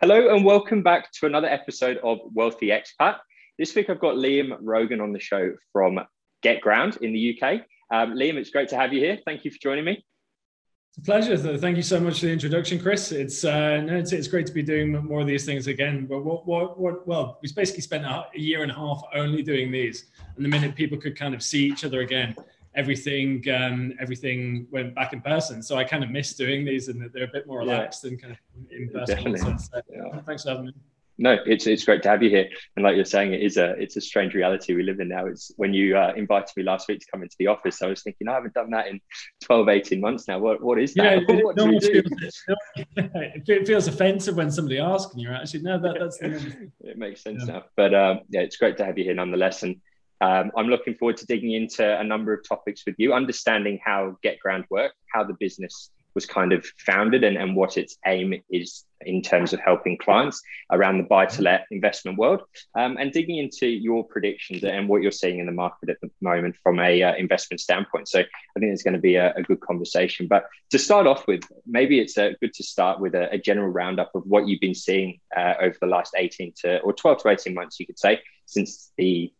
Hello and welcome back to another episode of Wealthy Expat. This week I've got Liam Rogan on the show from GetGround in the UK. Um, Liam, it's great to have you here. Thank you for joining me. It's a pleasure. Thank you so much for the introduction, Chris. It's uh, no, it's, it's great to be doing more of these things again. But what, what, what? Well, we basically spent a year and a half only doing these, and the minute people could kind of see each other again, everything um, everything went back in person. So I kind of miss doing these, and they're a bit more relaxed yeah. and kind of in person. Definitely. So, yeah. Thanks for having me. No, it's it's great to have you here. And like you're saying, it is a it's a strange reality we live in now. It's when you uh, invited me last week to come into the office, I was thinking, I haven't done that in 12, 18 months now. What what is that? Yeah, what do Feels, it feels offensive when somebody asks, and you're actually no, that, that's the it makes sense yeah. now. But um, yeah, it's great to have you here nonetheless. And um, I'm looking forward to digging into a number of topics with you, understanding how GetGround work, how the business was kind of founded, and, and what its aim is in terms of helping clients around the buy to let investment world, um, and digging into your predictions and what you're seeing in the market at the moment from a uh, investment standpoint. So I think it's going to be a, a, good conversation. But to start off with, maybe it's uh, good to start with a, a, general roundup of what you've been seeing uh, over the last 18 to or 12 to 18 months, you could say, since the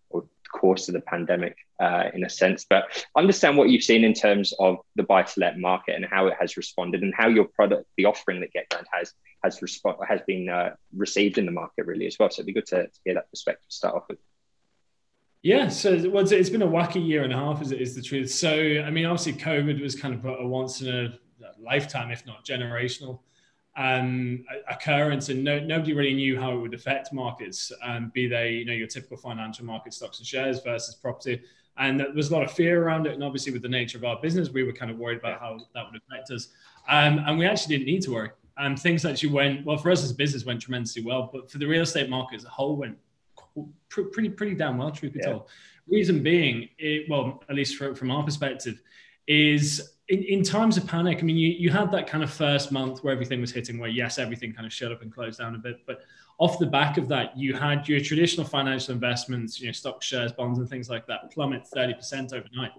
course of the pandemic uh, in a sense, but understand what you've seen in terms of the buy to let market and how it has responded and how your product, the offering that GetGround has, has, resp- has been uh, received in the market really as well. So it'd be good to, to hear that perspective to start off with. Yeah, so it's been a wacky year and a half, is, is the truth. So, I mean, obviously, COVID was kind of a once in a lifetime, if not generational um, occurrence, and no, nobody really knew how it would affect markets, um, be they you know your typical financial market stocks and shares versus property. And there was a lot of fear around it, and obviously with the nature of our business, we were kind of worried about how that would affect us. Um, and we actually didn't need to worry. Um, things actually went well for us as a business went tremendously well, but for the real estate market as a whole went pretty pretty damn well, truth be yeah. told. Reason being, it, well, at least for, from our perspective, is in, in times of panic, I mean, you, you had that kind of first month where everything was hitting, where yes, everything kind of shut up and closed down a bit. But off the back of that, you had your traditional financial investments, you know, stock shares, bonds, and things like that plummet 30% overnight.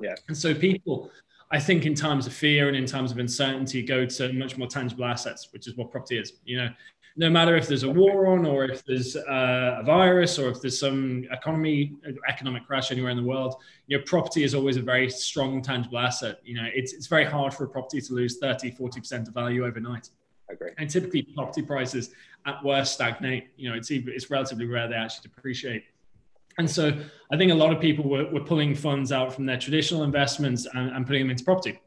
Yeah. And so people, I think, in times of fear and in times of uncertainty, go to much more tangible assets, which is what property is. You know, no matter if there's a war on or if there's uh, a virus or if there's some economy economic crash anywhere in the world you know property is always a very strong tangible asset. You know it's, it's very hard for a property to lose 30 40% of value overnight. Agree. and typically property prices at worst stagnate. You know it's it's relatively rare they actually depreciate. And so i think a lot of people were, were pulling funds out from their traditional investments and, and putting them into property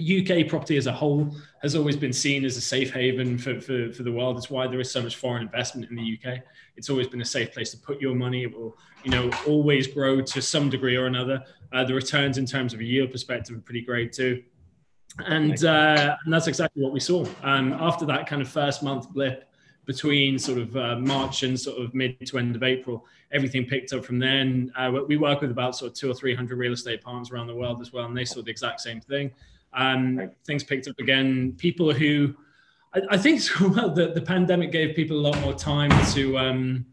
UK property as a whole has always been seen as a safe haven for, for, for the world. It's why there is so much foreign investment in the UK. It's always been a safe place to put your money. It will, you know, always grow to some degree or another. Uh, the returns in terms of a yield perspective are pretty great too. And, uh, and that's exactly what we saw. Um, after that kind of first month blip between sort of uh, March and sort of mid to end of April, everything picked up from then. Uh, we work with about sort of two or 300 real estate partners around the world as well, and they saw the exact same thing. Um, things picked up again. People who, I, I think, well, the, the pandemic gave people a lot more time to um,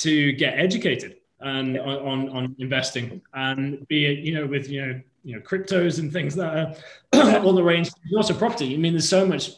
to get educated and on, on investing and be it you know with you know you know cryptos and things that are all the range. Also property. I mean, there's so much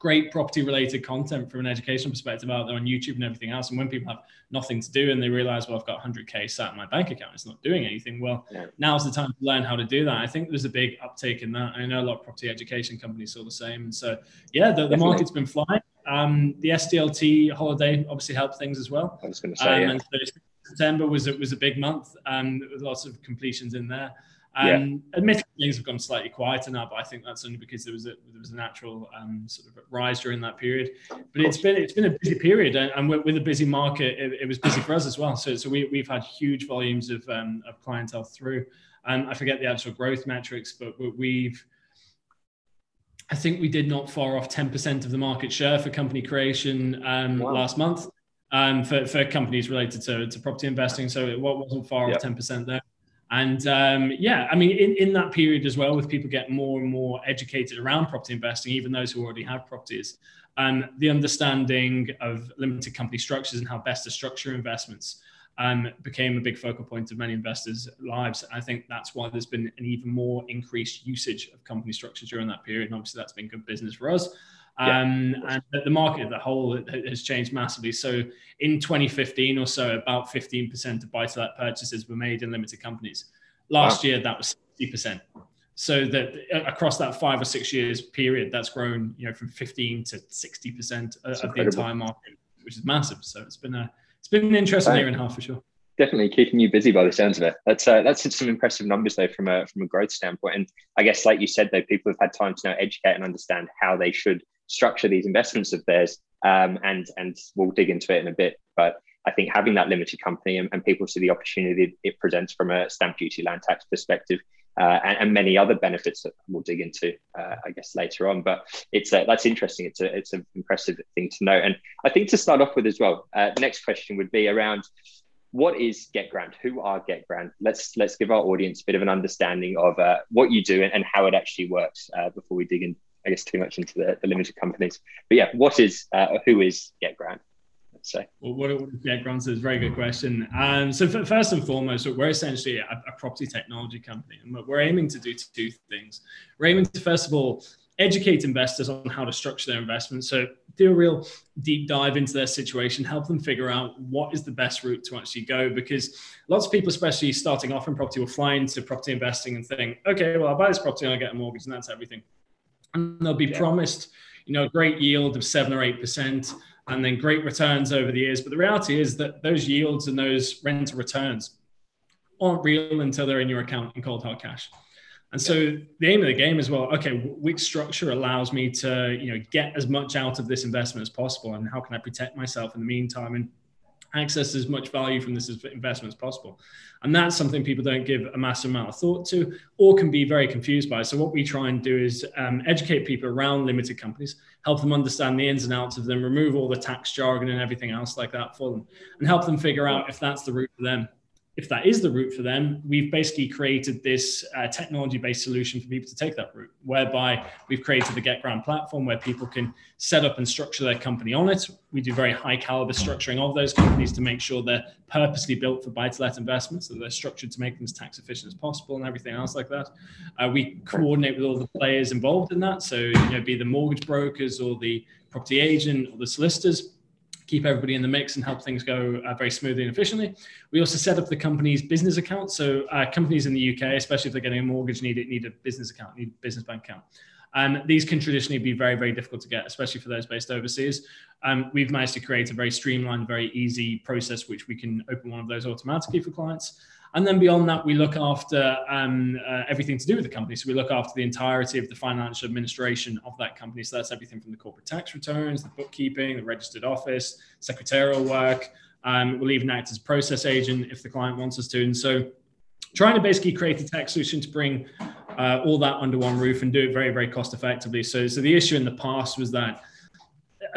great property related content from an educational perspective out there on YouTube and everything else. And when people have nothing to do and they realize, well, I've got 100K sat in my bank account, it's not doing anything. Well, yeah. now's the time to learn how to do that. I think there's a big uptake in that. I know a lot of property education companies saw the same. And so, yeah, the, the market's been flying. Um, the SDLT holiday obviously helped things as well. I was going to say, um, yeah. September was, it was a big month um, with lots of completions in there. Um, yeah. Admittedly, things have gone slightly quieter now, but I think that's only because there was a there was a natural um, sort of rise during that period. But it's been it's been a busy period, and with a busy market, it, it, was busy for us as well. So so we we've had huge volumes of um, of clientele through. And I forget the actual growth metrics, but we've I think we did not far off 10% of the market share for company creation um, wow. last month um, for, for companies related to, to property investing. So it wasn't far yep. off 10% there. And um, yeah, I mean, in, in that period as well, with people getting more and more educated around property investing, even those who already have properties, and the understanding of limited company structures and how best to structure investments um, became a big focal point of many investors' lives. I think that's why there's been an even more increased usage of company structures during that period. And obviously, that's been good business for us. Um, yeah. And the market as a whole has changed massively. So in 2015 or so, about 15% of buy-to-let purchases were made in limited companies. Last wow. year, that was 60%. So that uh, across that five or six years period, that's grown, you know, from 15 to 60% of, of the entire market, which is massive. So it's been a it's been an interesting year and a half for sure definitely keeping you busy by the sounds of it. That's uh, that's some impressive numbers though from a from a growth standpoint. And I guess, like you said, though, people have had time to now educate and understand how they should structure these investments of theirs. Um, and and we'll dig into it in a bit. But I think having that limited company and, and people see the opportunity it presents from a stamp duty land tax perspective. Uh, and, and, many other benefits that we'll dig into, uh, I guess, later on. But it's uh, that's interesting. It's a it's an impressive thing to know. And I think to start off with as well, uh, next question would be around what is GetGround? Who are GetGround? Let's let's give our audience a bit of an understanding of uh, what you do and, and, how it actually works before we dig in, I guess, too much into the, the limited companies. But yeah, what is uh, who is? Let's say. Well, what, what is GetGround? Is a very good question. Um, so first and foremost, we're essentially a, a property technology company, and we're aiming to do two things. We're aiming to first of all educate investors on how to structure their investments. So do a real deep dive into their situation, help them figure out what is the best route to actually go. Because lots of people, especially starting off in property, will fly into property investing and think, okay, well, I'll buy this property and I'll get a mortgage and that's everything. And they'll be yeah. promised, you know, a great yield of seven or eight percent and then great returns over the years. But the reality is that those yields and those rental returns aren't real until they're in your account in cold hard cash. And so the aim of the game is well, okay, which structure allows me to, you know, get as much out of this investment as possible, and how can I protect myself in the meantime and access as much value from this investment as possible? And that's something people don't give a massive amount of thought to, or can be very confused by. So what we try and do is um, educate people around limited companies, help them understand the ins and outs of them, remove all the tax jargon and everything else like that for them, and help them figure out if that's the route for them if that is the route for them, we've basically created this uh, technology based solution for people to take that route, whereby we've created the GetGround platform where people can set up and structure their company on it. We do very high caliber structuring of those companies to make sure they're purposely built for buy to let investments, so they're structured to make them as tax efficient as possible and everything else like that. Uh, we coordinate with all the players involved in that. So, you know, be the mortgage brokers or the property agent or the solicitors keep everybody in the mix and help things go uh, very smoothly and efficiently. We also set up the company's business account. So uh, companies in the UK, especially if they're getting a mortgage, need it need a business account, need a business bank account. Um, these can traditionally be very, very difficult to get, especially for those based overseas. Um, we've managed to create a very streamlined, very easy process, which we can open one of those automatically for clients. And then beyond that, we look after um, uh, everything to do with the company. So we look after the entirety of the financial administration of that company. So that's everything from the corporate tax returns, the bookkeeping, the registered office, secretarial work. Um, we'll even act as process agent if the client wants us to. And so trying to basically create a tech solution to bring uh, all that under one roof and do it very, very cost effectively. So, so the issue in the past was that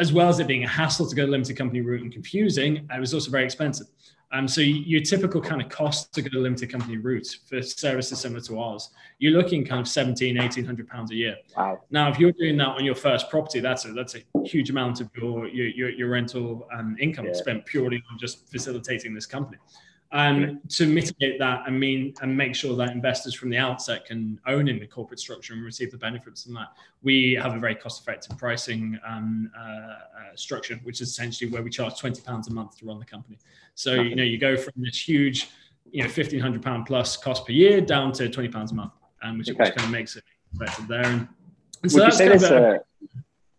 as well as it being a hassle to go limited company route and confusing, it was also very expensive. Um, so your typical kind of cost to go to limited company route for services similar to ours, you're looking kind of 17, 1800 pounds a year. Wow. Now, if you're doing that on your first property, that's a, that's a huge amount of your, your, your, your rental um, income yeah. spent purely on just facilitating this company um, to mitigate that and mean and make sure that investors from the outset can own in the corporate structure and receive the benefits from that. We have a very cost-effective pricing um, uh, uh, structure, which is essentially where we charge twenty pounds a month to run the company. So you know you go from this huge, you know, fifteen hundred pound plus cost per year down to twenty pounds a month, um, which, okay. which kind of makes it effective there. And, and so Would that's kind of a,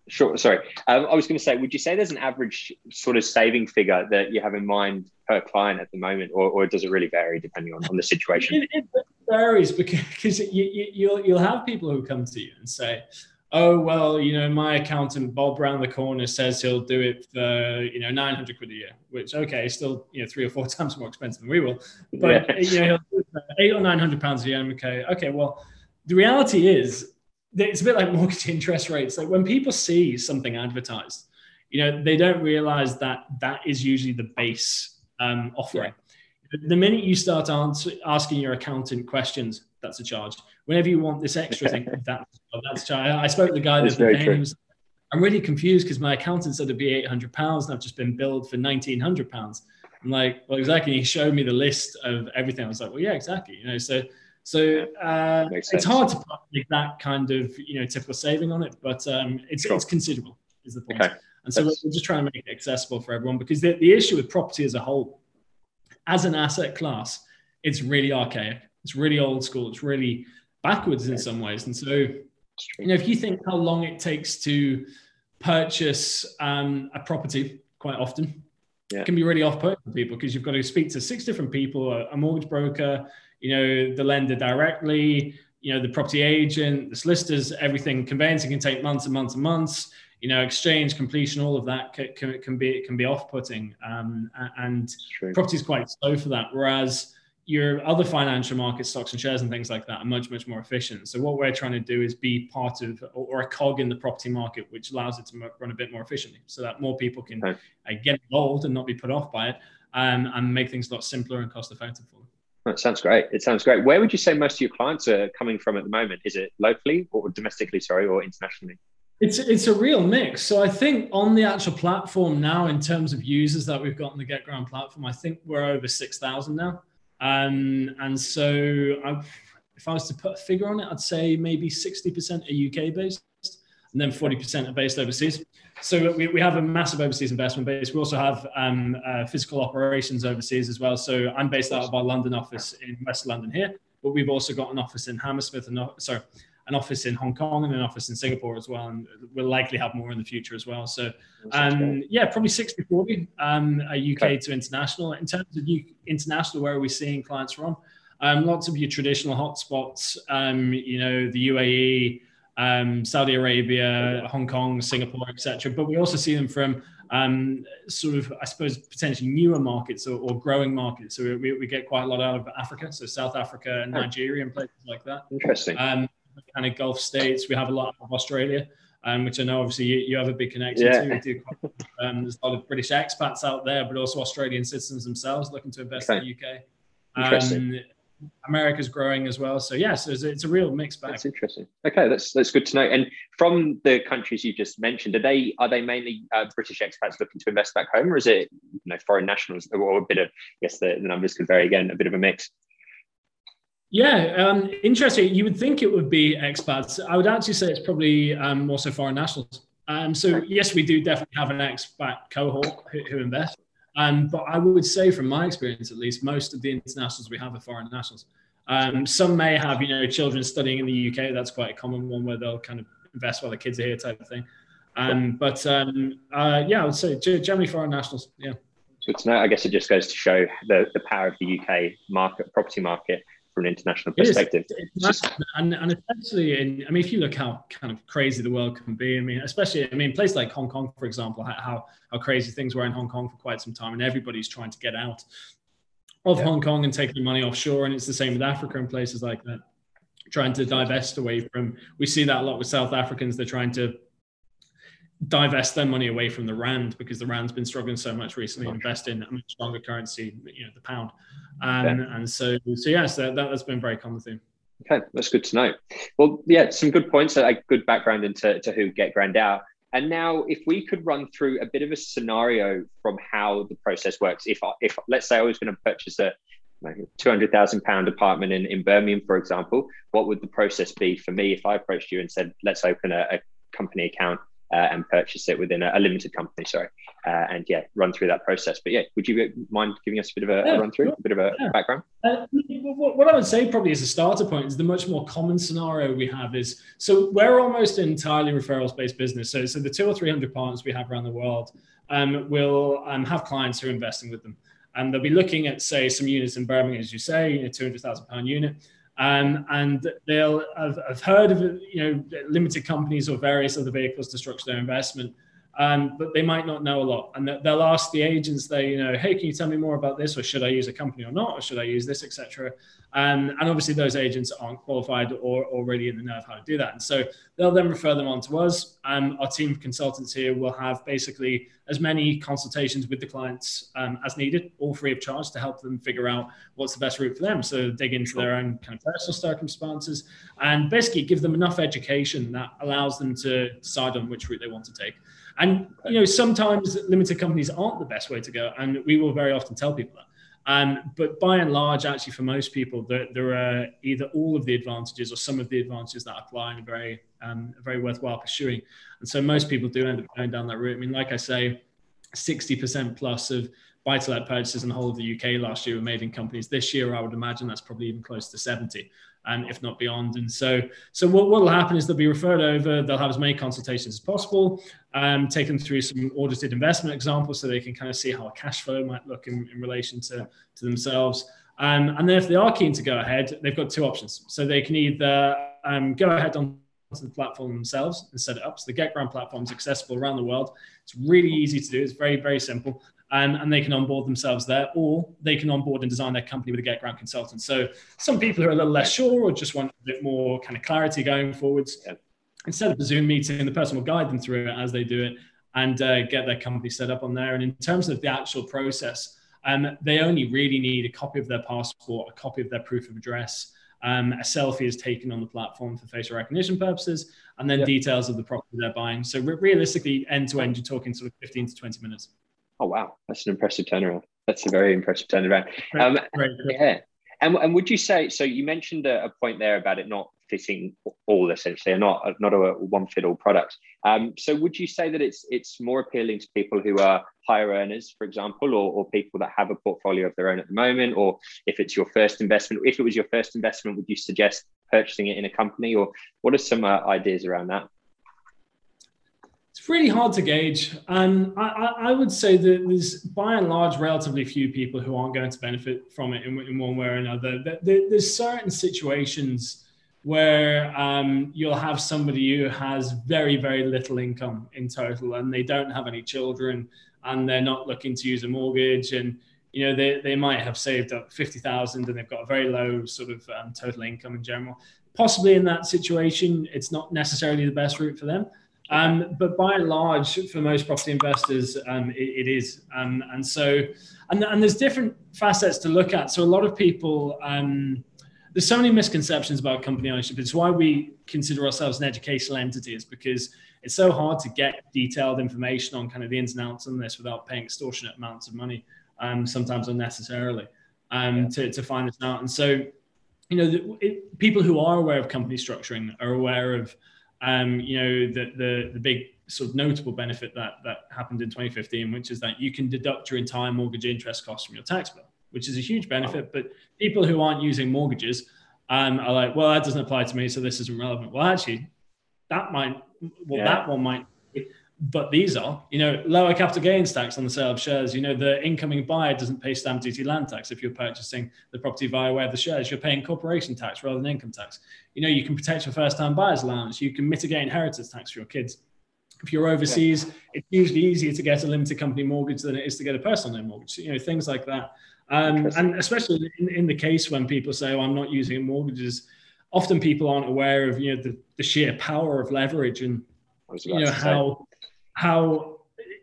Sure. Sorry. Um, I was going to say, would you say there's an average sort of saving figure that you have in mind per client at the moment, or, or does it really vary depending on, on the situation? It, it varies because you, you, you'll, you'll have people who come to you and say, oh, well, you know, my accountant Bob around the corner says he'll do it for, you know, 900 quid a year, which, okay, still, you know, three or four times more expensive than we will. But, yeah. you know, eight or 900 pounds a year. Okay. Okay. Well, the reality is, it's a bit like mortgage interest rates. Like when people see something advertised, you know, they don't realize that that is usually the base um, offering. Yeah. The minute you start answer, asking your accountant questions, that's a charge. Whenever you want this extra thing, that's, that's a charge. I spoke to the guy that's day. Was, I'm really confused because my accountant said it'd be 800 pounds, and I've just been billed for 1900 pounds. I'm like, well, exactly. He showed me the list of everything. I was like, well, yeah, exactly. You know, so So uh, it's hard to put that kind of you know typical saving on it, but um, it's sure. it's considerable is the point. Okay. And so That's... we're just trying to make it accessible for everyone because the, the issue with property as a whole, as an asset class, it's really archaic. It's really old school. It's really backwards in some ways. And so, you know, if you think how long it takes to purchase um, a property, quite often, yeah. it can be really off-putting for people because you've got to speak to six different people, a mortgage broker, you know, the lender directly, you know, the property agent, the solicitors, everything. Conveyancing can take months and months and months. You know, exchange, completion, all of that can, can, can be can be off-putting, um, and property is quite slow for that. Whereas your other financial markets, stocks and shares and things like that, are much much more efficient. So what we're trying to do is be part of or, or a cog in the property market, which allows it to run a bit more efficiently, so that more people can okay. uh, get involved and not be put off by it, um, and make things a lot simpler and cost effective for them. That sounds great. It sounds great. Where would you say most of your clients are coming from at the moment? Is it locally or domestically, sorry, or internationally? It's it's a real mix. So I think on the actual platform now, in terms of users that we've got on the Get GetGround platform, I think we're over six thousand now. Um, and so I've, if I was to put a figure on it, I'd say maybe sixty percent are UK based, and then forty percent are based overseas. So we, we have a massive overseas investment base. We also have um, uh, physical operations overseas as well. So I'm based out of our London office in West London here, but we've also got an office in Hammersmith and sorry, an office in Hong Kong and an office in Singapore as well. And we'll likely have more in the future as well. So um, yeah, probably 60 40 um, UK okay. to international. In terms of international, where are we seeing clients from? Um, lots of your traditional hotspots, um, you know, the UAE, um, Saudi Arabia, Hong Kong, Singapore, etc. But we also see them from um, sort of, I suppose, potentially newer markets or, or growing markets. So we, we, get quite a lot out of Africa, so South Africa and Nigeria and places like that. Interesting. Um, kind of Gulf states. We have a lot of Australia. Um, which I know obviously you, you have a big connection yeah. to. Do um, there's a lot of British expats out there, but also Australian citizens themselves looking to invest okay. in the UK. Interesting. Um, America's growing as well. So yes, it's, it's a real mixed bag. That's interesting. Okay, that's that's good to know. And from the countries you just mentioned, are they are they mainly uh, British expats looking to invest back home, or is it you know foreign nationals, or a bit of? I guess the, the numbers could vary again, a bit of a mix. Yeah, um, interesting. You would think it would be expats. I would actually say it's probably um, also foreign nationals. Um, so yes, we do definitely have an expat cohort who, who invest. Um, but I would say, from my experience at least, most of the internationals we have are foreign nationals. Um, some may have, you know, children studying in the UK. That's quite a common one where they'll kind of invest while the kids are here, type of thing. Um, but um, uh, yeah, I would say generally foreign nationals. Yeah. Good to know. I guess it just goes to show the, the power of the UK market, property market, from an international perspective. Just... And, and especially in, I mean, if you look how kind of crazy the world can be, I mean, especially, I mean, places like Hong Kong, for example, how, how crazy things were in Hong Kong for quite some time, and everybody's trying to get out of yeah. Hong Kong and taking money offshore. And it's the same with Africa and places like that, trying to divest away from, we see that a lot with South Africans. They're trying to divest their money away from the rand because the rand's been struggling so much recently. Invest in a much stronger currency, you know, the pound. Um. And so, so yes, that, that has been very common theme. Okay, that's good to know. Well, yeah, some good points, a good background into to who GetGround out. And now, if we could run through a bit of a scenario from how the process works, if I, if let's say I was going to purchase a two hundred thousand pound apartment in, in Birmingham, for example, what would the process be for me if I approached you and said, let's open a, a company account uh, and purchase it within a, a limited company. Sorry, uh, and yeah, run through that process. But yeah, would you mind giving us a bit of a, yeah, a run through, a bit of a yeah. background? Uh, what I would say probably as a starter point is the much more common scenario we have is so we're almost entirely referrals based business. So so the two or three hundred partners we have around the world um, will um, have clients who are investing with them. And they'll be looking at, say, some units in Birmingham, as you say, you know, two hundred thousand pound unit. Um, and they'll have, have, heard of you know limited companies or various other vehicles to structure their investment, um, but they might not know a lot. And they'll ask the agents, they you know, hey, can you tell me more about this, or should I use a company or not, or should I use this, etc. Um, and obviously, those agents aren't qualified or already in the know of how to do that. And so they'll then refer them on to us. Um, our team of consultants here will have basically as many consultations with the clients um, as needed, all free of charge, to help them figure out what's the best route for them. So dig into sure. their own kind of personal circumstances and basically give them enough education that allows them to decide on which route they want to take. And you know, sometimes limited companies aren't the best way to go, and we will very often tell people that. Um, but by and large, actually, for most people, there, there, are either all of the advantages or some of the advantages that apply and are very, um, very worthwhile pursuing. And so most people do end up going down that route. I mean, like I say, 60% plus of buy to let purchases in the whole of the UK last year were made in companies. This year, I would imagine that's probably even close to 70, and um, if not beyond. And so, so what will happen is they'll be referred over. They'll have as many consultations as possible, um, taken through some audited investment examples, so they can kind of see how a cash flow might look in, in relation to to themselves. Um, and then, if they are keen to go ahead, they've got two options. So they can either um, go ahead on the platform themselves and set it up. So the GetGround platform is accessible around the world. It's really easy to do. It's very, very simple um, and they can onboard themselves there, or they can onboard and design their company with a GetGround consultant. So some people who are a little less sure or just want a bit more kind of clarity going forwards. Instead of a Zoom meeting, the person will guide them through it as they do it and uh, get their company set up on there. And in terms of the actual process, um, they only really need a copy of their passport, a copy of their proof of address. Um, a selfie is taken on the platform for facial recognition purposes, and then yep. details of the property they're buying. So re- realistically, end to end, you're talking sort of 15 to 20 minutes. Oh wow, that's an impressive turnaround. That's a very impressive turnaround. Um, yeah, and and would you say so? You mentioned a, a, point there about it not fitting all essentially, not not a one fit all product. Um, so would you say that it's it's more appealing to people who are higher earners, for example, or, or people that have a portfolio of their own at the moment, or if it's your first investment? If it was your first investment, would you suggest purchasing it in a company, or what are some uh, ideas around that? It's really hard to gauge. And I, I, would say that there's by and large relatively few people who aren't going to benefit from it in, in one way or another. There, there's certain situations where um, you'll have somebody who has very, very little income in total and they don't have any children and they're not looking to use a mortgage and you know they, they might have saved up 50,000 and they've got a very low sort of um, total income in general. Possibly in that situation, it's not necessarily the best route for them. Um, but by and large, for most property investors, um, it, it is. Um, and so, and, and, there's different facets to look at. So a lot of people, um, there's so many misconceptions about company ownership. It's why we consider ourselves an educational entity is because it's so hard to get detailed information on kind of the ins and outs on this without paying extortionate amounts of money, um, sometimes unnecessarily, um, to, to find this out. And so, you know, the, it, people who are aware of company structuring are aware of um, you know, the, the, the big sort of notable benefit that, that happened in 2015, which is that you can deduct your entire mortgage interest costs from your tax bill, which is a huge benefit. But people who aren't using mortgages um, are like, well, that doesn't apply to me, so this isn't relevant. Well, actually, that might, well, yeah. that one might but these are, you know, lower capital gains tax on the sale of shares. You know, the incoming buyer doesn't pay stamp duty land tax if you're purchasing the property via way of the shares. You're paying corporation tax rather than income tax. You know, you can protect your first-time buyer's allowance. You can mitigate inheritance tax for your kids. If you're overseas, yeah. it's usually easier to get a limited company mortgage than it is to get a personal loan mortgage. You know, things like that. Um, and especially in, in, the case when people say, oh, I'm not using mortgages, often people aren't aware of, you know, the, the sheer power of leverage and, you know, how how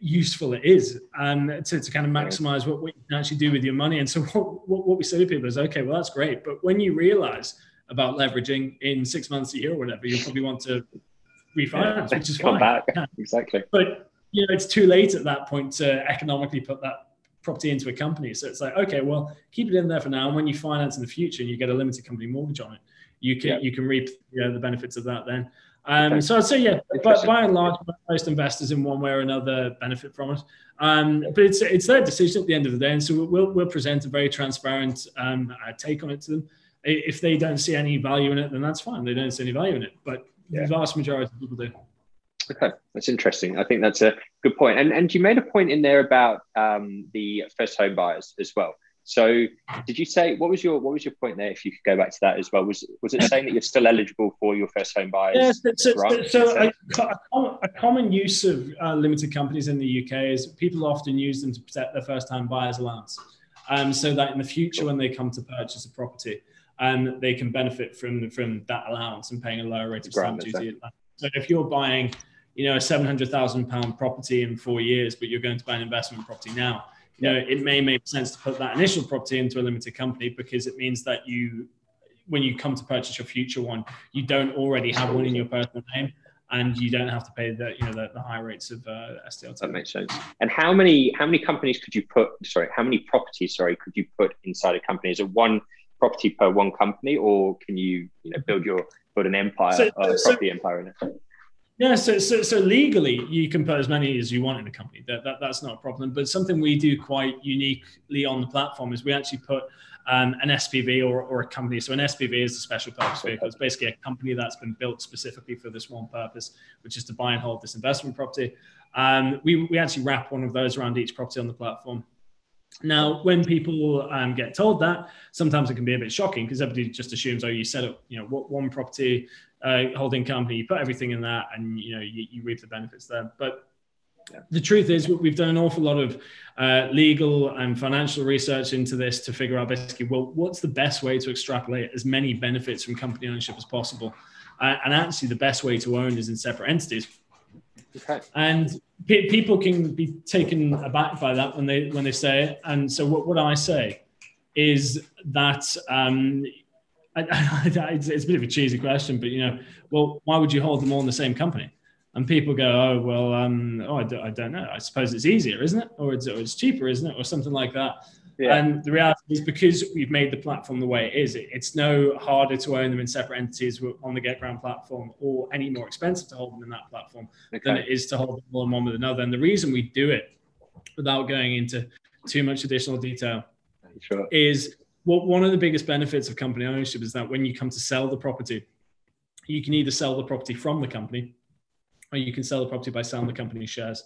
useful it is and to, to kind of maximize what, what you can actually do with your money. And so what, what, what we say to people is, okay, well, that's great. But when you realize about leveraging in six months, a year or whatever, you'll probably want to refinance, yeah, which is come fine. back. Exactly. But, you know, it's too late at that point to economically put that property into a company. So it's like, okay, well, keep it in there for now. And when you finance in the future and you get a limited company mortgage on it, you can, yeah. you can reap you know, the benefits of that then. Um, so I'd say yeah, but by and large, most investors in one way or another benefit from it. Um, but it's it's their decision at the end of the day, and so we'll we'll present a very transparent um, uh, take on it to them. If they don't see any value in it, then that's fine. They don't see any value in it, but yeah. the vast majority of people do. Okay, that's interesting. I think that's a good point. And and you made a point in there about um, the first home buyers as well. So, did you say what was your what was your point there? If you could go back to that as well, was was it saying that you're still eligible for your first home buyers? Yes. So, so, so a, a, common use of uh, limited companies in the UK is people often use them to protect their first time buyers allowance, um, so that in the future when they come to purchase a property, um, they can benefit from from that allowance and paying a lower rate of stamp duty. So, if you're buying, you know, a seven hundred thousand pound property in four years, but you're going to buy an investment property now you know, it may make sense to put that initial property into a limited company because it means that you, when you come to purchase your future one, you don't already have one in your personal name. and you don't have to pay the you know the, the high rates of uh, SDLT. That makes sense. And how many how many companies could you put? Sorry, how many properties? Sorry, could you put inside a company? Is it one property per one company, or can you you know build your build an empire, so, uh, so, property empire in it? Yeah, so, so so legally you can put as many as you want in a company. That, that that's not a problem. But something we do quite uniquely on the platform is we actually put um, an SPV or, or a company. So an SPV is a special purpose vehicle. It's basically a company that's been built specifically for this one purpose, which is to buy and hold this investment property. Um, we, we actually wrap one of those around each property on the platform. Now, when people um, get told that, sometimes it can be a bit shocking because everybody just assumes, oh, you set up, you know, what one property uh, holding company, you put everything in that, and you know, you, you reap the benefits there. But the truth is, we've done an awful lot of uh, legal and financial research into this to figure out basically, well, what's the best way to extrapolate as many benefits from company ownership as possible? Uh, and actually, the best way to own is in separate entities. Okay. And pe- people can be taken aback by that when they when they say it. And so, what, what I say is that um, I, I, it's, it's a bit of a cheesy question, but you know, well, why would you hold them all in the same company? and people go, oh well, um, oh I don't, I don't know. I suppose it's easier, isn't it? Or it's, or it's cheaper, isn't it? Or something like that. Yeah. And the reality is because we've made the platform the way it is, it's no harder to own them in separate entities on the GetGround platform or any more expensive to hold them in that platform okay. than it is to hold them one one with another. And the reason we do it without going into too much additional detail sure. is what one of the biggest benefits of company ownership is that when you come to sell the property, you can either sell the property from the company or you can sell the property by selling the company's shares.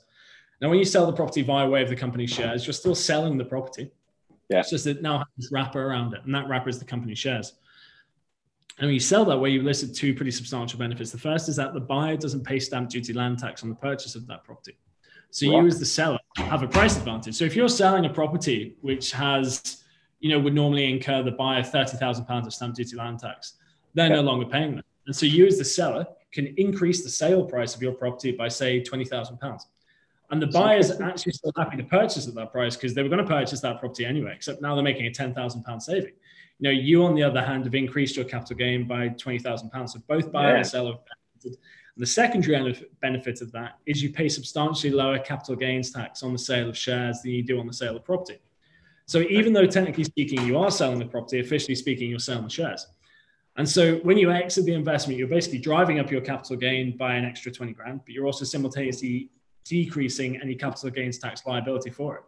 Now, when you sell the property via way of the company's shares, you're still selling the property. Yeah. It's just that now has this wrapper around it, and that wrapper is the company shares. And when you sell that way, you listed two pretty substantial benefits. The first is that the buyer doesn't pay stamp duty land tax on the purchase of that property. So right. you as the seller have a price advantage. So if you're selling a property which has, you know, would normally incur the buyer thirty thousand pounds of stamp duty land tax, they're yeah. no longer paying that. And so you as the seller can increase the sale price of your property by say twenty thousand pounds. And the buyers are actually still happy to purchase at that price because they were going to purchase that property anyway, except now they're making a ten thousand pound saving. You know, you on the other hand have increased your capital gain by twenty thousand pounds. So both buyer yeah. and seller have benefited. And the secondary benefit of that is you pay substantially lower capital gains tax on the sale of shares than you do on the sale of property. So even though technically speaking you are selling the property, officially speaking you're selling the shares. And so when you exit the investment, you're basically driving up your capital gain by an extra 20 grand, but you're also simultaneously decreasing any capital gains tax liability for it.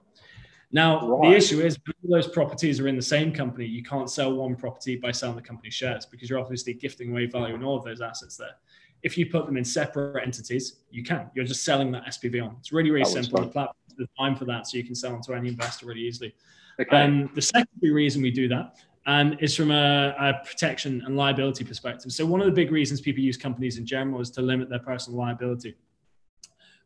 Now, right. the issue is those properties are in the same company. You can't sell one property by selling the company shares because you're obviously gifting away value in all of those assets there. If you put them in separate entities, you can. You're just selling that SPV on. It's really, really that simple. The platform is designed for that, so you can sell them to any investor really easily. Okay. Um, the secondary reason we do that um, is from a, a, protection and liability perspective. So one of the big reasons people use companies in general is to limit their personal liability.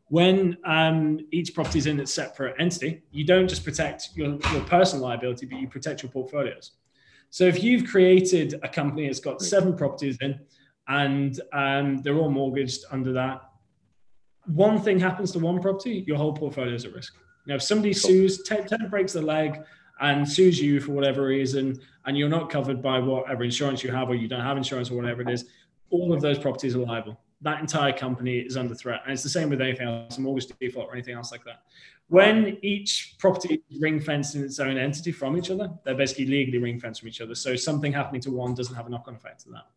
When um, each property is in its separate entity, you don't just protect your, your personal liability, but you protect your portfolios. So if you've created a company that's got seven properties in, and um, they're all mortgaged under that, one thing happens to one property, your whole portfolio is at risk. Now, if somebody sues, Ted, breaks their leg, and sues you for whatever reason, and you're not covered by whatever insurance you have, or you don't have insurance, or whatever it is, all of those properties are liable. That entire company is under threat. And it's the same with anything else, a mortgage default or anything else like that. When each property is ring fenced in its own entity from each other, they're basically legally ring fenced from each other. So something happening to one doesn't have a knock on effect to that.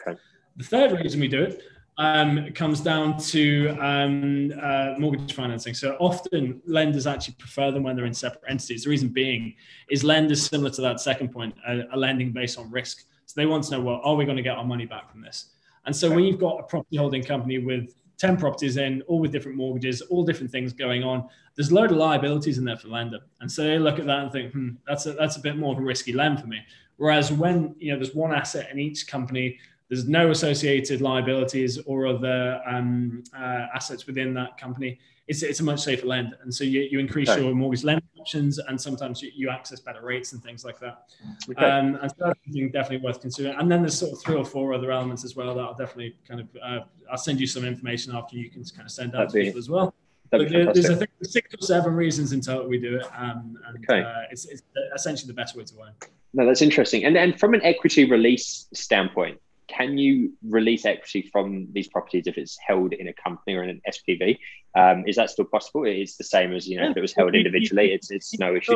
Okay. The third reason we do it um, comes down to um, uh, mortgage financing. So often lenders actually prefer them when they're in separate entities. The reason being is lenders, similar to that second point, are, are lending based on risk. So they want to know, well, are we going to get our money back from this? And so when you've got a property holding company with 10 properties in, all with different mortgages, all different things going on, there's a load of liabilities in there for the lender. And so they look at that and think, hmm, that's a, that's a bit more of a risky lend for me. Whereas when you know there's one asset in each company there's no associated liabilities or other um, uh, assets within that company. It's, it's a much safer lend. And so you, you increase okay. your mortgage lending options and sometimes you, you, access better rates and things like that. Okay. Um, and so that's definitely worth considering. And then there's sort of three or four other elements as well that I'll definitely kind of, uh, I'll send you some information after you can kind of send out That'd to be, people as well. But there's I think six or seven reasons in total we do it, um, and okay. uh, it's, it's essentially the best way to learn. No, that's interesting. And and from an equity release standpoint, can you release equity from these properties if it's held in a company or in an SPV? Um, is that still possible? It's the same as you know if it was held individually. It's it's no issue.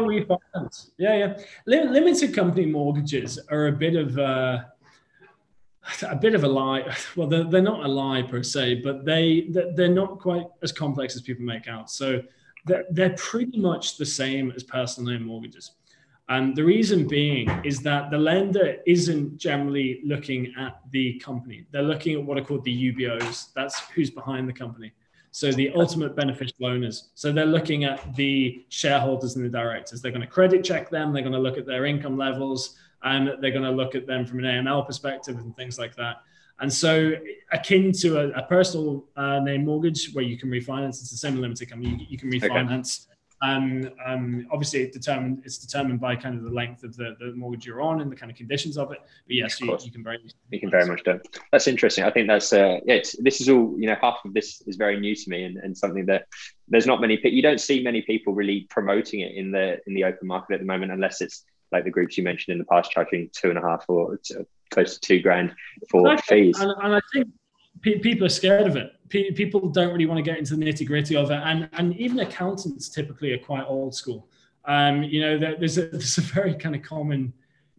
Yeah, yeah. Limited company mortgages are a bit of a, a bit of a lie. Well, they're, they're not a lie per se, but they they're not quite as complex as people make out. So they're, they're pretty much the same as personal loan mortgages. And the reason being is that the lender isn't generally looking at the company. They're looking at what are called the UBOs. That's who's behind the company. So the ultimate beneficial owners. So they're looking at the shareholders and the directors. They're going to credit check them. They're going to look at their income levels and they're going to look at them from an AML perspective and things like that. And so, akin to a, a personal uh, name mortgage where you can refinance, it's the same limited company. You, you can refinance. Um, um, obviously, it determined, it's determined by kind of the length of the, the mortgage you're on and the kind of conditions of it. But yes, you, you, can very you can very much do. That's interesting. I think that's uh, yeah. this is all you know. Half of this is very new to me and, and something that there's not many. You don't see many people really promoting it in the in the open market at the moment, unless it's like the groups you mentioned in the past, charging two and a half or close to two grand for fees. And, and I think people are scared of it. people don't really want to get into the nitty gritty of it, and and even accountants typically are quite old school. Um, you know, there's a, there's a very kind of common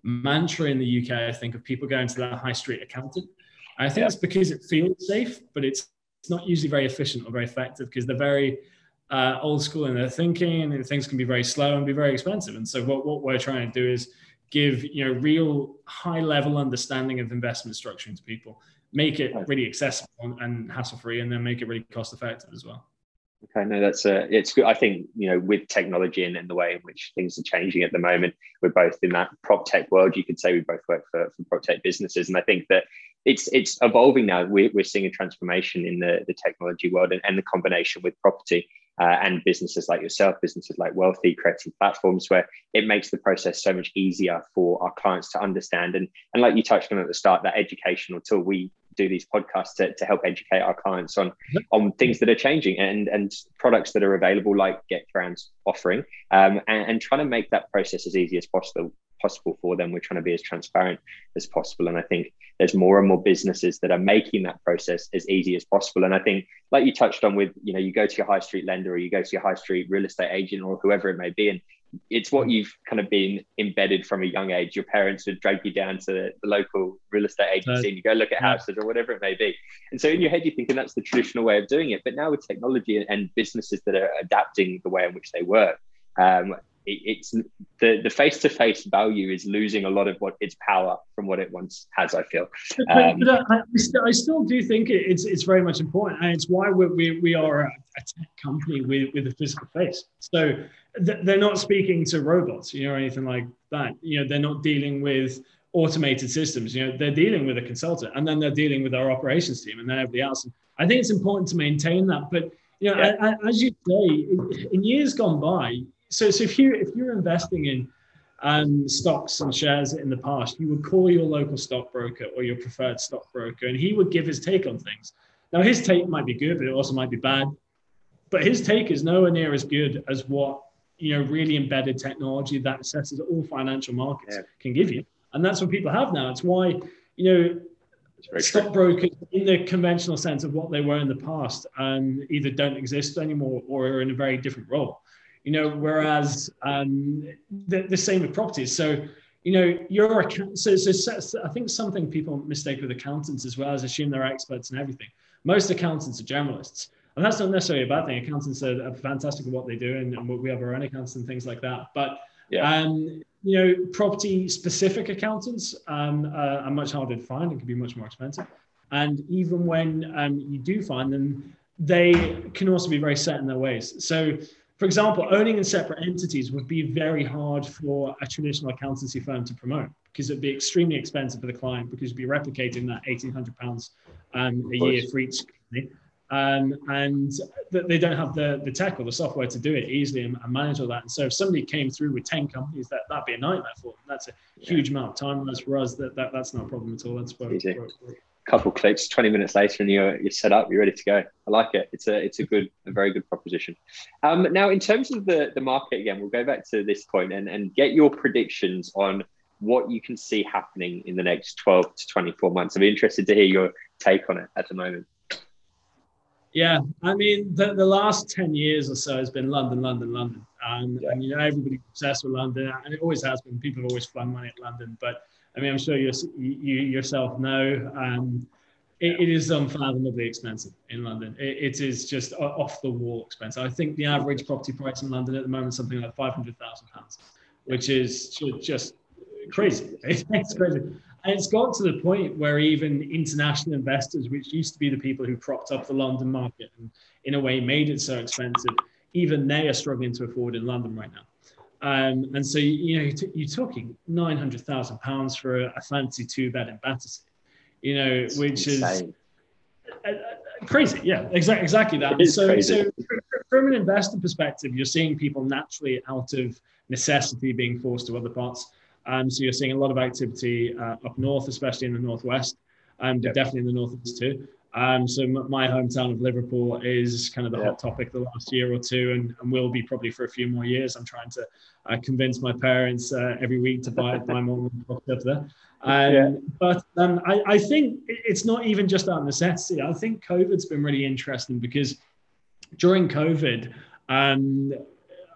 mantra in the UK, I think, of people going to that high street accountant. I think it's because it feels safe, but it's it's not usually very efficient or very effective because they're very uh, old school in their thinking, and things can be very slow and be very expensive. And so, what what we're trying to do is give you know real high level understanding of investment structuring to people make it really accessible and hassle free, and then make it really cost effective as well. Okay, no, that's uh, it's good. I think you know with technology and, and the way in which things are changing at the moment, we're both in that prop tech world. You could say we both work for, for prop tech businesses, and I think that it's it's evolving now. We're, we're seeing a transformation in the, the technology world and, and the combination with property uh, and businesses like yourself, businesses like Wealthy, creating platforms where it makes the process so much easier for our clients to understand. And, and like you touched on at the start, that educational tool, we do these podcasts to, to help educate our clients on on things that are changing and and products that are available like GetGround's offering um, and, and trying to make that process as easy as possible possible for them. We're trying to be as transparent as possible. And i think there's more and more businesses that are making that process as easy as possible. And i think like you touched on with you know you go to your high street lender or you go to your high street real estate agent or whoever it may be and it's what you've kind of been embedded from a young age. Your parents would drag you down to the, local real estate agency and you go look at houses or whatever it may be. And so in your head, you're thinking that's the traditional way of doing it. But now with technology and businesses that are adapting the way in which they work, um, it's the the face to face value is losing a lot of what its power from what it once has. I feel. Um, but, but I, still, I, still, do think it's it's very much important, and it's why we're, we we are a, tech company with with a physical face. So they're not speaking to robots, you know, or anything like that. You know, they're not dealing with automated systems. You know, they're dealing with a consultant, and then they're dealing with our operations team, and then everybody else. And I think it's important to maintain that, but. You know, yeah. as you say, in, in years gone by, so, so if you if you're investing in um, stocks and shares in the past, you would call your local stockbroker or your preferred stockbroker, and he would give his take on things. Now, his take might be good, but it also might be bad. But his take is nowhere near as good as what you know really embedded technology that assesses all financial markets yeah. can give you, and that's what people have now. It's why you know stockbrokers in the conventional sense of what they were in the past um, either don't exist anymore or are in a very different role you know, whereas um, the, the same with properties. So, you know, you're a, so, so, I think something people mistake with accountants as well is assume they're experts in everything. Most accountants are generalists. And that's not necessarily a bad thing. Accountants are, are fantastic at what they do, and, and, we have our own accountants and things like that. But yeah. um, you know, property specific accountants um, uh, are much harder to find and can be much more expensive. And even when um, you do find them, they can also be very set in their ways. So for example, owning in separate entities would be very hard for a traditional accountancy firm to promote because it'd be extremely expensive for the client because you'd be replicating that £1,800 um, a year for each company. Um, and th- they don't have the, the tech or the software to do it easily and, and, manage all that. And so if somebody came through with 10 companies, that, that'd be a nightmare for them. That's a huge yeah. amount of time. Whereas for us, that, that, that's not a problem at all. That's where, where, where couple clicks, 20 minutes later, and you're you're set up, you're ready to go. I like it. It's a it's a good, a very good proposition. Um, now, in terms of the the market again, we'll go back to this point and and get your predictions on what you can see happening in the next 12 to 24 months. I'm interested to hear your take on it at the moment. Yeah, I mean, the, the last 10 years or so has been London, London, London. Um, yeah. And, you know, everybody's obsessed with London, and it always has been. People have always flung money at London. But, I mean, I'm sure you you yourself know um, it, it is unfathomably expensive in London. It, it is just off the wall expensive. I think the average property price in London at the moment is something like £500,000, which is just crazy. It's crazy. And it's got to the point where even international investors, which used to be the people who propped up the London market and in a way made it so expensive, even they are struggling to afford in London right now. Um, and so, you know, you're, talking £900,000 for a, a, fancy two bed in Battersea, you know, which is uh, uh, crazy. Yeah, exactly, exactly that. So, so, from an investor perspective, you're seeing people naturally out of necessity being forced to other parts um, so you're seeing a lot of activity uh, up north, especially in the northwest, and yep. definitely in the northeast too. Um, so m- my hometown of Liverpool is kind of the yep. hot topic the last year or two, and, and will be probably for a few more years. I'm trying to uh, convince my parents uh, every week to buy buy more up there. Um, yeah. But um, I, I think it's not even just out of necessity. I think COVID's been really interesting because during COVID, um,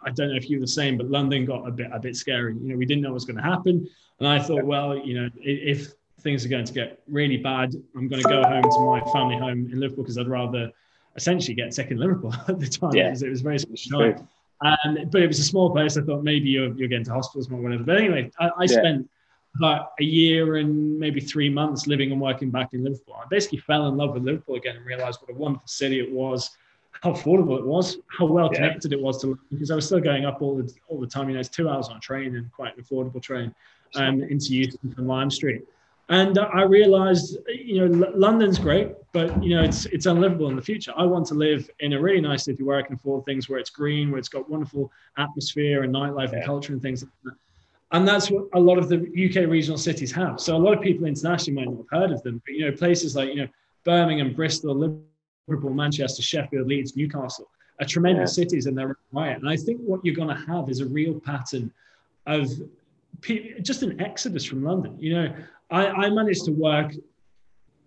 I don't know if you're the same, but London got a bit a bit scary. You know, we didn't know what was going to happen, and I thought, well, you know, if things are going to get really bad, I'm going to go home to my family home in Liverpool because I'd rather essentially get sick in Liverpool at the time yeah. because it was very small. Um, but it was a small place. I thought maybe you're, you're getting to hospitals or whatever. But anyway, I, I yeah. spent about a year and maybe three months living and working back in Liverpool. I basically fell in love with Liverpool again and realized what a wonderful city it was how affordable it was, how well connected yeah. it was to London, because I was still going up all the all the time. You know, it's two hours on a train and quite an affordable train um, into Euston from Lime Street. And I realized, you know, L- London's great, but you know, it's it's unlivable in the future. I want to live in a really nice city where I can afford things, where it's green, where it's got wonderful atmosphere and nightlife yeah. and culture and things like that. And that's what a lot of the UK regional cities have. So a lot of people internationally might not have heard of them, but you know, places like you know Birmingham, Bristol, Liverpool Liverpool, Manchester, Sheffield, Leeds, Newcastle are tremendous yeah. cities in their own right. And I think what you're going to have is a real pattern of just an exodus from London. You know, I, I managed to work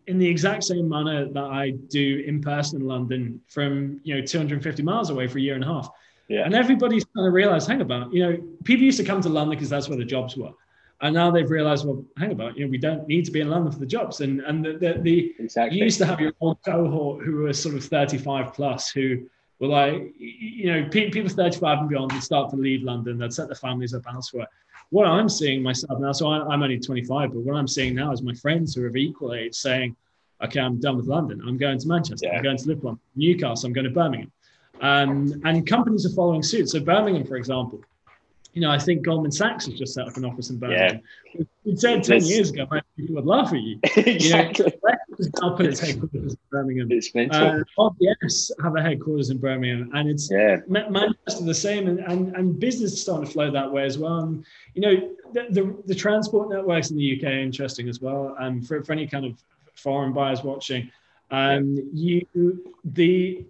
in the exact same manner that I do in person in London from, you know, 250 miles away for a year and a half. Yeah. And everybody's kind of realized, hang about, you know, people used to come to London because that's where the jobs were. And now they've realized, well, hang about, you know, we don't need to be in London for the jobs. And and the, the, the exactly. you used to have your old cohort who were sort of 35 plus who were like, you know, people 35 and beyond would start to leave London, they'd set their families up elsewhere. What I'm seeing myself now, so I, am only 25, but what I'm seeing now is my friends who are of equal age saying, okay, I'm done with London. I'm going to Manchester. Yeah. I'm going to Liverpool. Newcastle. I'm going to Birmingham. Um, and companies are following suit. So Birmingham, for example, you know, I think Goldman Sachs has just set up an office in Birmingham. Yeah. We said 10 years ago, people would laugh at you. exactly. You know, its headquarters in Birmingham. It's mental. Uh, RBS have a headquarters in Birmingham, and it's yeah. Manchester the same, and, and, and business is starting to flow that way as well. And, you know, the, the, the transport networks in the UK are interesting as well. And for, for any kind of foreign buyers watching, um, you the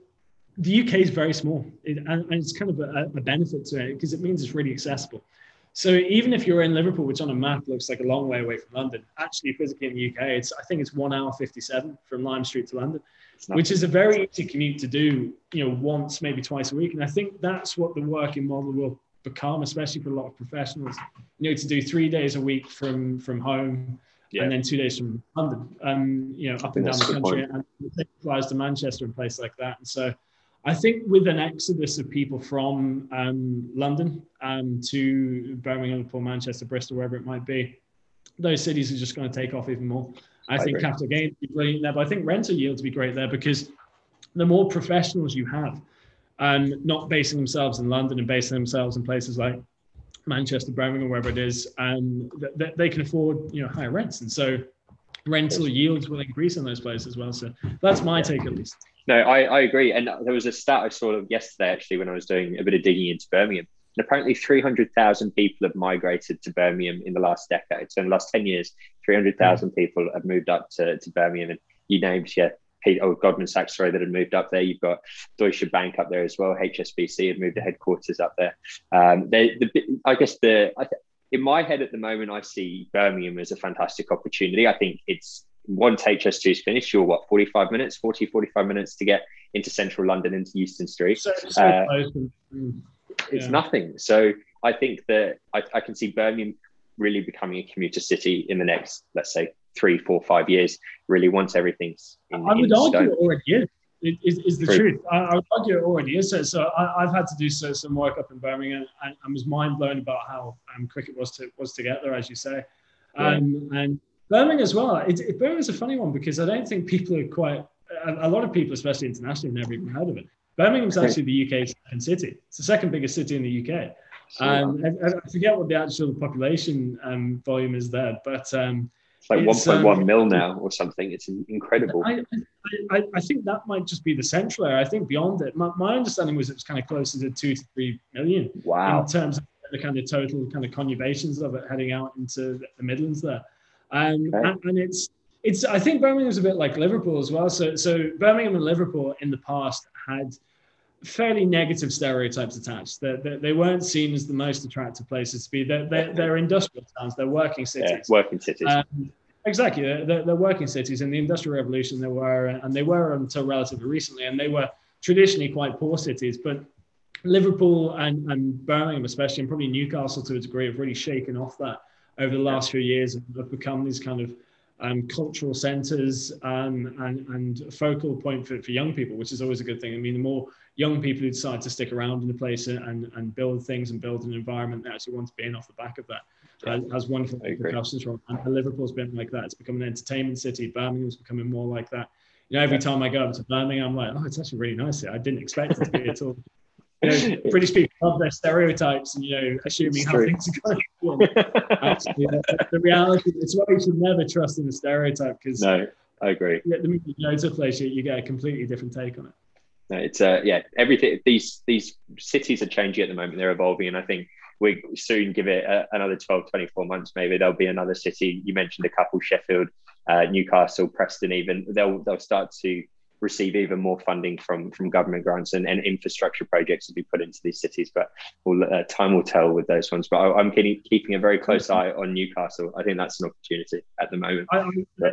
the UK is very small, it, and, and, it's kind of a, a benefit to it because it means it's really accessible. So even if you're in Liverpool, which on a map looks like a long way away from London, actually physically in the UK, it's I think it's one hour fifty-seven from Lime Street to London, which is a very easy commute to do, you know, once maybe twice a week. And I think that's what the working model will become, especially for a lot of professionals. You know, to do three days a week from from home. Yeah. And then two days from London, um, you know, up and down the country, point. and flies to Manchester and places like that. And so, I think with an exodus of people from um, London um, to Birmingham, Liverpool, Manchester, Bristol, wherever it might be, those cities are just going to take off even more. I, I think agree. capital gains be brilliant there, but I think rental yields will be great there because the more professionals you have, um, not basing themselves in London and basing themselves in places like Manchester, Birmingham, wherever it is, um, th- they can afford you know higher rents, and so rental yields will increase in those places as well. So that's my take at least. No, I, I agree. And there was a stat I saw yesterday actually when I was doing a bit of digging into Birmingham. And apparently 300,000 people have migrated to Birmingham in the last decade. So in the last 10 years, 300,000 mm. people have moved up to, to Birmingham. And you named, yeah, oh, Goldman Sachs, sorry, that had moved up there. You've got Deutsche Bank up there as well. HSBC had moved the headquarters up there. Um, they, the, I guess the, in my head at the moment, I see Birmingham as a fantastic opportunity. I think it's once HS2 is finished, you're what, 45 minutes, 40, 45 minutes to get into central London, into Euston Street. So, so uh, it's nothing. So I think that I, I, can see Birmingham really becoming a commuter city in the next, let's say, three, four, five years, really once everything's in, I would argue it already is. Is, is the True. truth. I, I, would argue it already is. So, so I, have had to do so, some work up in Birmingham and I was mind blown about how um, quick it was to was to get there, as you say. Um, yeah. And Birmingham as well. It, it, Birmingham's a funny one because I don't think people are quite, a, a lot of people, especially internationally, have never even heard of it. Birmingham's actually the UK's second city. It's the second biggest city in the UK. Um, I, I, forget what the actual population um, volume is there, but um, it's like 1.1 um, mil now or something. It's incredible. I, I, I, think that might just be the central area. I think beyond it, my, my understanding was it was kind of closer to two to three million. Wow. In terms of the kind of total kind of conurbations of it heading out into the Midlands there. Um, okay. and, and, it's it's I think Birmingham's a bit like Liverpool as well. So so Birmingham and Liverpool in the past had fairly negative stereotypes attached. That they, they, weren't seen as the most attractive places to be. They're, they're, they're industrial towns. They're working cities. Yeah, working cities. Um, exactly. They're, they're, working cities. In the Industrial Revolution, they were, and they were until relatively recently, and they were traditionally quite poor cities. But Liverpool and, and Birmingham, especially, and probably Newcastle to a degree, have really shaken off that over the last few years have become these kind of um, cultural centres um, and, and focal point for, for young people, which is always a good thing. I mean, the more young people who decide to stick around in a place and, and build things and build an environment they actually want to be in off the back of that yeah. has wonderful repercussions from. And Liverpool's been like that. It's become an entertainment city. Birmingham's becoming more like that. You know, every time I go up to Birmingham, I'm like, oh, it's actually really nice here. I didn't expect it to be at all. You know, British people love their stereotypes and you know, assuming how things are going. Actually, the, the, reality, it's why you should never trust in a stereotype because no, I agree. The minute you go to a place, you, you get a completely different take on it. No, it's uh, yeah, everything. These these cities are changing at the moment. They're evolving, and I think we soon give it a, another 12, 24 months. Maybe there'll be another city. You mentioned a couple: Sheffield, uh, Newcastle, Preston. Even they'll they'll start to receive even more funding from from government grants and, and infrastructure projects to be put into these cities. But we'll, uh, time will tell with those ones. But I, am keeping, keeping a very close eye on Newcastle. I think that's an opportunity at the moment. I,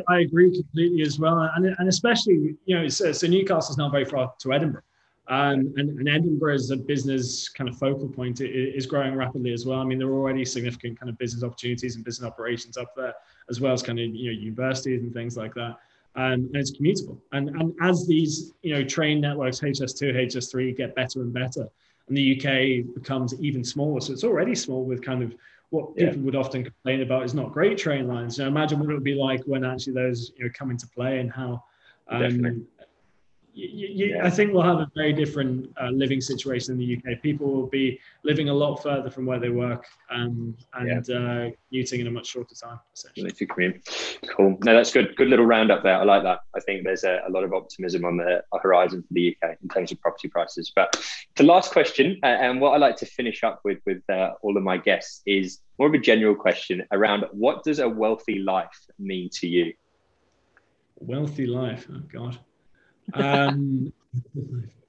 I agree completely as well, and, and especially you know so, so Newcastle's not very far to Edinburgh. Um, and, and, Edinburgh as a business kind of focal point is growing rapidly as well. I mean, there are already significant kind of business opportunities and business operations up there, as well as kind of you know universities and things like that um, and it's commutable. And, and as these you know train networks HS2, HS3 get better and better, and the UK becomes even smaller, so it's already small with kind of what yeah. people would often complain about is not great train lines. You know, imagine what it would be like when actually those you know come into play and how um, you, you, yeah. I think we'll have a very different uh, living situation in the UK. People will be living a lot further from where they work um, and yeah. uh, commuting in a much shorter time. Essentially, cool. No, that's good. Good little roundup there. I like that. I think there's a, a lot of optimism on the horizon for the UK in terms of property prices. But the last question, uh, and what I like to finish up with with uh, all of my guests is more of a general question around what does a wealthy life mean to you? Wealthy life. Oh God. Um,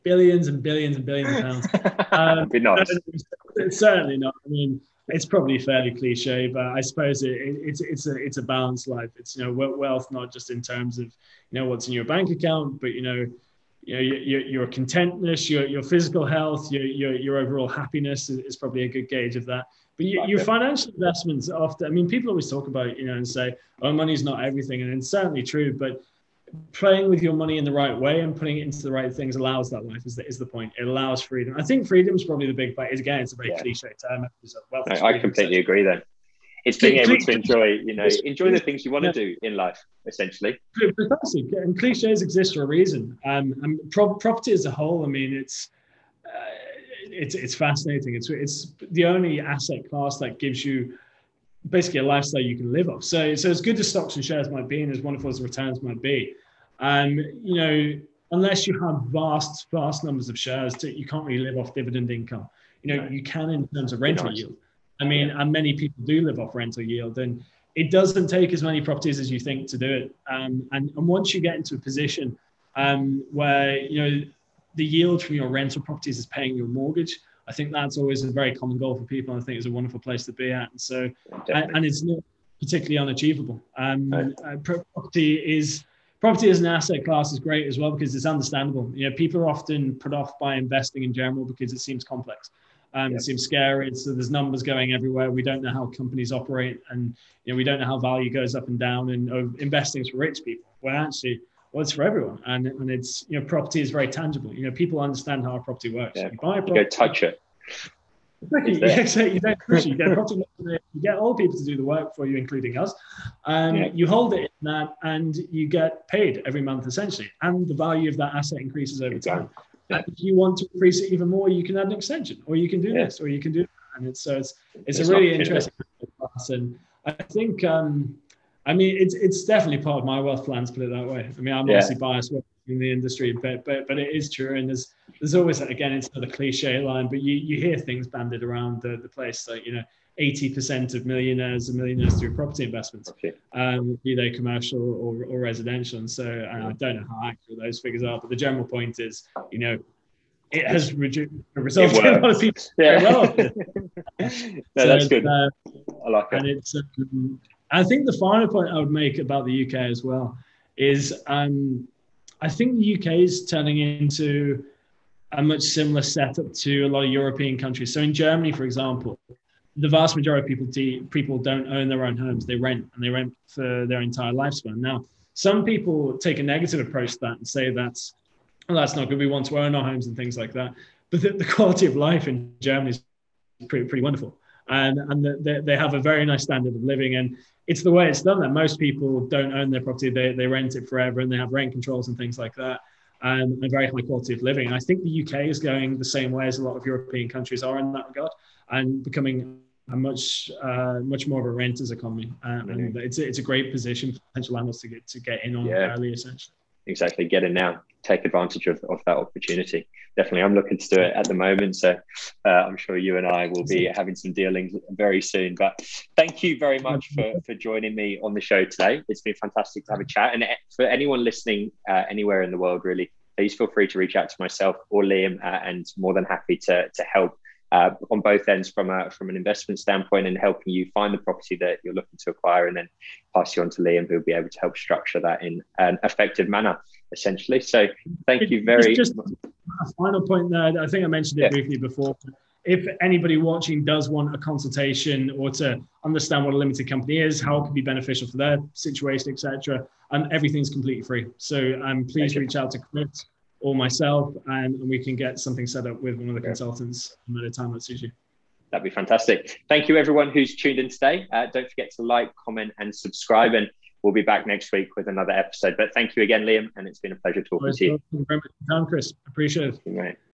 billions and billions and billions of pounds. Um, Be nice. Certainly not. I mean, it's probably fairly cliche, but I suppose it, it, it's it's a it's a balanced life. It's you know wealth not just in terms of you know what's in your bank account, but you know you know your, your contentness, your your physical health, your your, your overall happiness is, is probably a good gauge of that. But you, your financial investments often, I mean, people always talk about you know and say, oh, money's not everything, and it's certainly true, but playing with your money in the right way and putting it into the right things allows that life is the, is the point. It allows freedom. I think freedom is probably the big part again it's a very yeah. cliche term. Well, no, i completely agree then it's being able to enjoy you know enjoy the things you want to do in life essentially. Precisely. And cliches exist for a reason. Um, and pro- property as a whole i mean it's uh, it's it's fascinating. It's it's the only asset class that gives you basically a lifestyle you can live off. So, so as good as stocks and shares might be, and as wonderful as the returns might be, um, you know, unless you have vast, vast numbers of shares, to, you can't really live off dividend income. You know, you can in terms of rental yield. I mean, and many people do live off rental yield, and it doesn't take as many properties as you think to do it. Um, and, and once you get into a position um, where you know the yield from your rental properties is paying your mortgage, I think that's always a very common goal for people. I think it's a wonderful place to be at. And so, and, and, it's not particularly unachievable. Um, right. uh, property is property as an asset class is great as well because it's understandable. You know, people are often put off by investing in general because it seems complex. Um, yep. It seems scary. So there's numbers going everywhere. We don't know how companies operate, and you know we don't know how value goes up and down. And investing is for rich people. Well, actually, well, it's for everyone, and and it's you know property is very tangible. You know, people understand how a property works. Yeah. You buy a property, you go touch it. you, don't push it. You get, property, you get all people to do the work for you, including us. Um, yeah. You hold it in that, and you get paid every month essentially, and the value of that asset increases over time. Yeah. if you want to increase it even more, you can add an extension, or you can do this, or you can do that. And it's so it's it's, it's a really interesting class, and I think um, I mean it's it's definitely part of my wealth plans. Put it that way. I mean, I'm yeah. obviously biased in the industry, but but but it is true, and there's there's always again it's not a cliche line, but you you hear things banded around the, the place like you know 80% of millionaires are millionaires through property investments, okay. um, be they commercial or, or residential. And so I don't know how accurate those figures are, but the general point is, you know, it has reduced, resulted in a lot of people. Yeah. Well. no, so that's good. Uh, I like it. And it's, um, I think the final point I would make about the UK as well is um, I think the UK is turning into a much similar setup to a lot of European countries. So in Germany, for example, the vast majority of people de- people don't own their own homes; they rent, and they rent for their entire lifespan. Now, some people take a negative approach to that and say that's well, that's not good. We want to own our homes and things like that. But the, the quality of life in Germany is pretty pretty wonderful, and and they, they have a very nice standard of living. And it's the way it's done that most people don't own their property; they they rent it forever, and they have rent controls and things like that. Um, and very high quality of living. And I think the UK is going the same way as a lot of European countries are in that regard, and becoming a much uh, much more of a renters economy, um, and mm-hmm. it's a, it's a great position for potential landlords to get to get in on yeah. early, essentially. Exactly, get in now, take advantage of, of that opportunity. Definitely, I'm looking to do it at the moment, so uh, I'm sure you and I will be having some dealings very soon. But thank you very much for for joining me on the show today. It's been fantastic to have a chat, and for anyone listening uh, anywhere in the world, really, please feel free to reach out to myself or Liam, uh, and more than happy to to help uh, on both ends from a from an investment standpoint and helping you find the property that you're looking to acquire and then pass you on to Liam who'll be able to help structure that in an effective manner essentially. So thank you very just a final point there I think I mentioned it yeah. briefly before. If anybody watching does want a consultation or to understand what a limited company is how it could be beneficial for their situation etc and um, everything's completely free. So um, please reach out to Chris or myself, and, and we can get something set up with one of the consultants at a time that suits you. That'd be fantastic. Thank you, everyone who's tuned in today. Uh, don't forget to like, comment, and subscribe. And we'll be back next week with another episode. But thank you again, Liam, and it's been a pleasure talking to you. Thank you very much, Tom, Chris. Appreciate it. Right.